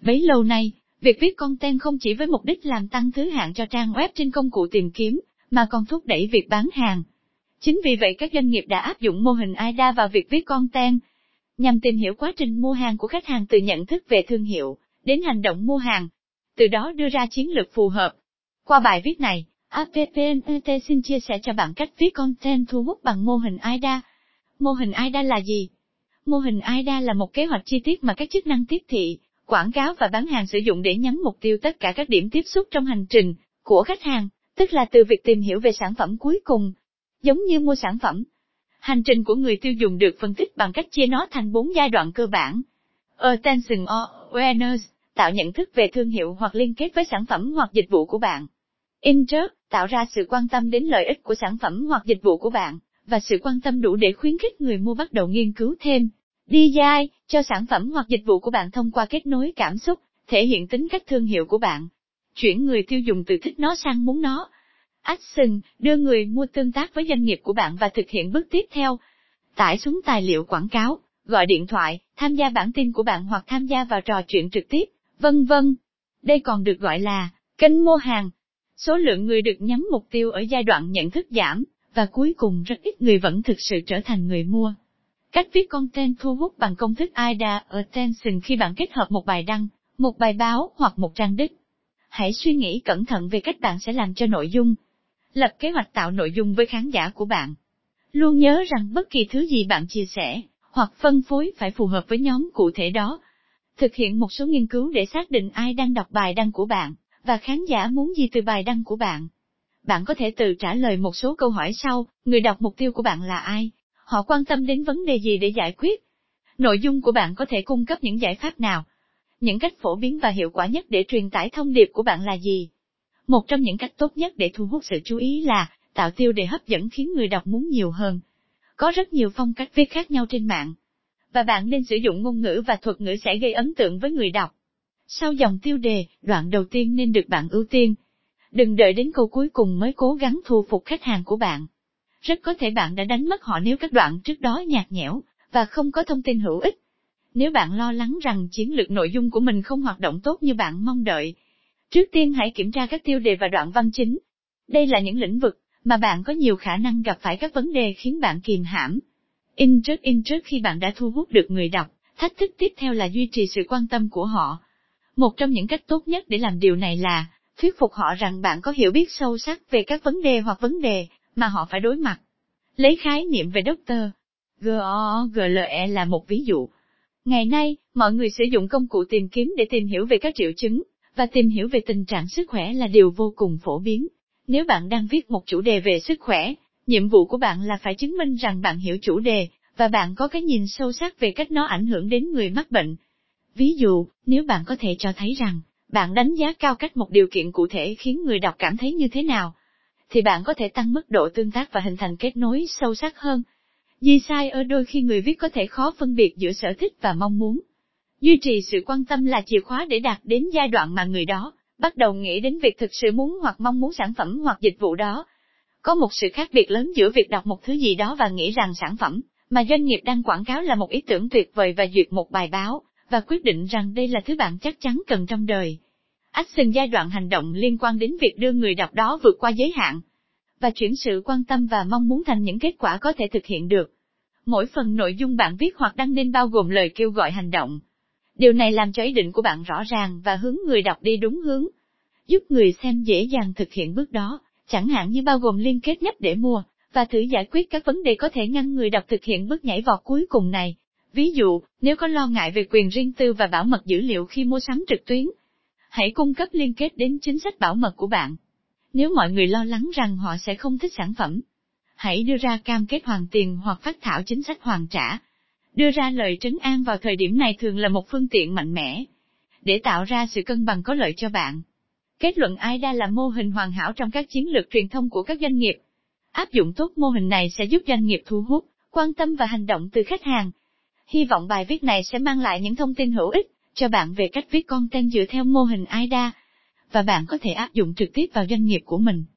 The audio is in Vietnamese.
Bấy lâu nay, việc viết content không chỉ với mục đích làm tăng thứ hạng cho trang web trên công cụ tìm kiếm, mà còn thúc đẩy việc bán hàng. Chính vì vậy các doanh nghiệp đã áp dụng mô hình AIDA vào việc viết content, nhằm tìm hiểu quá trình mua hàng của khách hàng từ nhận thức về thương hiệu, đến hành động mua hàng, từ đó đưa ra chiến lược phù hợp. Qua bài viết này, APPNET xin chia sẻ cho bạn cách viết content thu hút bằng mô hình AIDA. Mô hình AIDA là gì? Mô hình AIDA là một kế hoạch chi tiết mà các chức năng tiếp thị, quảng cáo và bán hàng sử dụng để nhắm mục tiêu tất cả các điểm tiếp xúc trong hành trình của khách hàng, tức là từ việc tìm hiểu về sản phẩm cuối cùng, giống như mua sản phẩm. Hành trình của người tiêu dùng được phân tích bằng cách chia nó thành 4 giai đoạn cơ bản. Attention or awareness, tạo nhận thức về thương hiệu hoặc liên kết với sản phẩm hoặc dịch vụ của bạn. Interest, tạo ra sự quan tâm đến lợi ích của sản phẩm hoặc dịch vụ của bạn, và sự quan tâm đủ để khuyến khích người mua bắt đầu nghiên cứu thêm. DI, cho sản phẩm hoặc dịch vụ của bạn thông qua kết nối cảm xúc, thể hiện tính cách thương hiệu của bạn. Chuyển người tiêu dùng từ thích nó sang muốn nó. Action, đưa người mua tương tác với doanh nghiệp của bạn và thực hiện bước tiếp theo. Tải xuống tài liệu quảng cáo, gọi điện thoại, tham gia bản tin của bạn hoặc tham gia vào trò chuyện trực tiếp, vân vân. Đây còn được gọi là kênh mua hàng. Số lượng người được nhắm mục tiêu ở giai đoạn nhận thức giảm, và cuối cùng rất ít người vẫn thực sự trở thành người mua. Cách viết content thu hút bằng công thức AIDA Attention khi bạn kết hợp một bài đăng, một bài báo hoặc một trang đích. Hãy suy nghĩ cẩn thận về cách bạn sẽ làm cho nội dung. Lập kế hoạch tạo nội dung với khán giả của bạn. Luôn nhớ rằng bất kỳ thứ gì bạn chia sẻ, hoặc phân phối phải phù hợp với nhóm cụ thể đó. Thực hiện một số nghiên cứu để xác định ai đang đọc bài đăng của bạn, và khán giả muốn gì từ bài đăng của bạn. Bạn có thể tự trả lời một số câu hỏi sau, người đọc mục tiêu của bạn là ai? Họ quan tâm đến vấn đề gì để giải quyết? Nội dung của bạn có thể cung cấp những giải pháp nào? Những cách phổ biến và hiệu quả nhất để truyền tải thông điệp của bạn là gì? Một trong những cách tốt nhất để thu hút sự chú ý là tạo tiêu đề hấp dẫn khiến người đọc muốn nhiều hơn. Có rất nhiều phong cách viết khác nhau trên mạng. Và bạn nên sử dụng ngôn ngữ và thuật ngữ sẽ gây ấn tượng với người đọc. Sau dòng tiêu đề, đoạn đầu tiên nên được bạn ưu tiên. Đừng đợi đến câu cuối cùng mới cố gắng thu phục khách hàng của bạn. Rất có thể bạn đã đánh mất họ nếu các đoạn trước đó nhạt nhẽo, và không có thông tin hữu ích. Nếu bạn lo lắng rằng chiến lược nội dung của mình không hoạt động tốt như bạn mong đợi, trước tiên hãy kiểm tra các tiêu đề và đoạn văn chính. Đây là những lĩnh vực mà bạn có nhiều khả năng gặp phải các vấn đề khiến bạn kìm hãm. In trước in trước khi bạn đã thu hút được người đọc, thách thức tiếp theo là duy trì sự quan tâm của họ. Một trong những cách tốt nhất để làm điều này là thuyết phục họ rằng bạn có hiểu biết sâu sắc về các vấn đề hoặc vấn đề mà họ phải đối mặt. Lấy khái niệm về Dr. GOGLE là một ví dụ. Ngày nay, mọi người sử dụng công cụ tìm kiếm để tìm hiểu về các triệu chứng, và tìm hiểu về tình trạng sức khỏe là điều vô cùng phổ biến. Nếu bạn đang viết một chủ đề về sức khỏe, nhiệm vụ của bạn là phải chứng minh rằng bạn hiểu chủ đề, và bạn có cái nhìn sâu sắc về cách nó ảnh hưởng đến người mắc bệnh. Ví dụ, nếu bạn có thể cho thấy rằng, bạn đánh giá cao cách một điều kiện cụ thể khiến người đọc cảm thấy như thế nào, thì bạn có thể tăng mức độ tương tác và hình thành kết nối sâu sắc hơn. Di sai ở đôi khi người viết có thể khó phân biệt giữa sở thích và mong muốn. Duy trì sự quan tâm là chìa khóa để đạt đến giai đoạn mà người đó bắt đầu nghĩ đến việc thực sự muốn hoặc mong muốn sản phẩm hoặc dịch vụ đó. Có một sự khác biệt lớn giữa việc đọc một thứ gì đó và nghĩ rằng sản phẩm mà doanh nghiệp đang quảng cáo là một ý tưởng tuyệt vời và duyệt một bài báo, và quyết định rằng đây là thứ bạn chắc chắn cần trong đời. Action giai đoạn hành động liên quan đến việc đưa người đọc đó vượt qua giới hạn, và chuyển sự quan tâm và mong muốn thành những kết quả có thể thực hiện được. Mỗi phần nội dung bạn viết hoặc đăng nên bao gồm lời kêu gọi hành động. Điều này làm cho ý định của bạn rõ ràng và hướng người đọc đi đúng hướng, giúp người xem dễ dàng thực hiện bước đó, chẳng hạn như bao gồm liên kết nhấp để mua, và thử giải quyết các vấn đề có thể ngăn người đọc thực hiện bước nhảy vọt cuối cùng này. Ví dụ, nếu có lo ngại về quyền riêng tư và bảo mật dữ liệu khi mua sắm trực tuyến, hãy cung cấp liên kết đến chính sách bảo mật của bạn. Nếu mọi người lo lắng rằng họ sẽ không thích sản phẩm, hãy đưa ra cam kết hoàn tiền hoặc phát thảo chính sách hoàn trả. Đưa ra lời trấn an vào thời điểm này thường là một phương tiện mạnh mẽ, để tạo ra sự cân bằng có lợi cho bạn. Kết luận AIDA là mô hình hoàn hảo trong các chiến lược truyền thông của các doanh nghiệp. Áp dụng tốt mô hình này sẽ giúp doanh nghiệp thu hút, quan tâm và hành động từ khách hàng. Hy vọng bài viết này sẽ mang lại những thông tin hữu ích cho bạn về cách viết content dựa theo mô hình AIDA, và bạn có thể áp dụng trực tiếp vào doanh nghiệp của mình.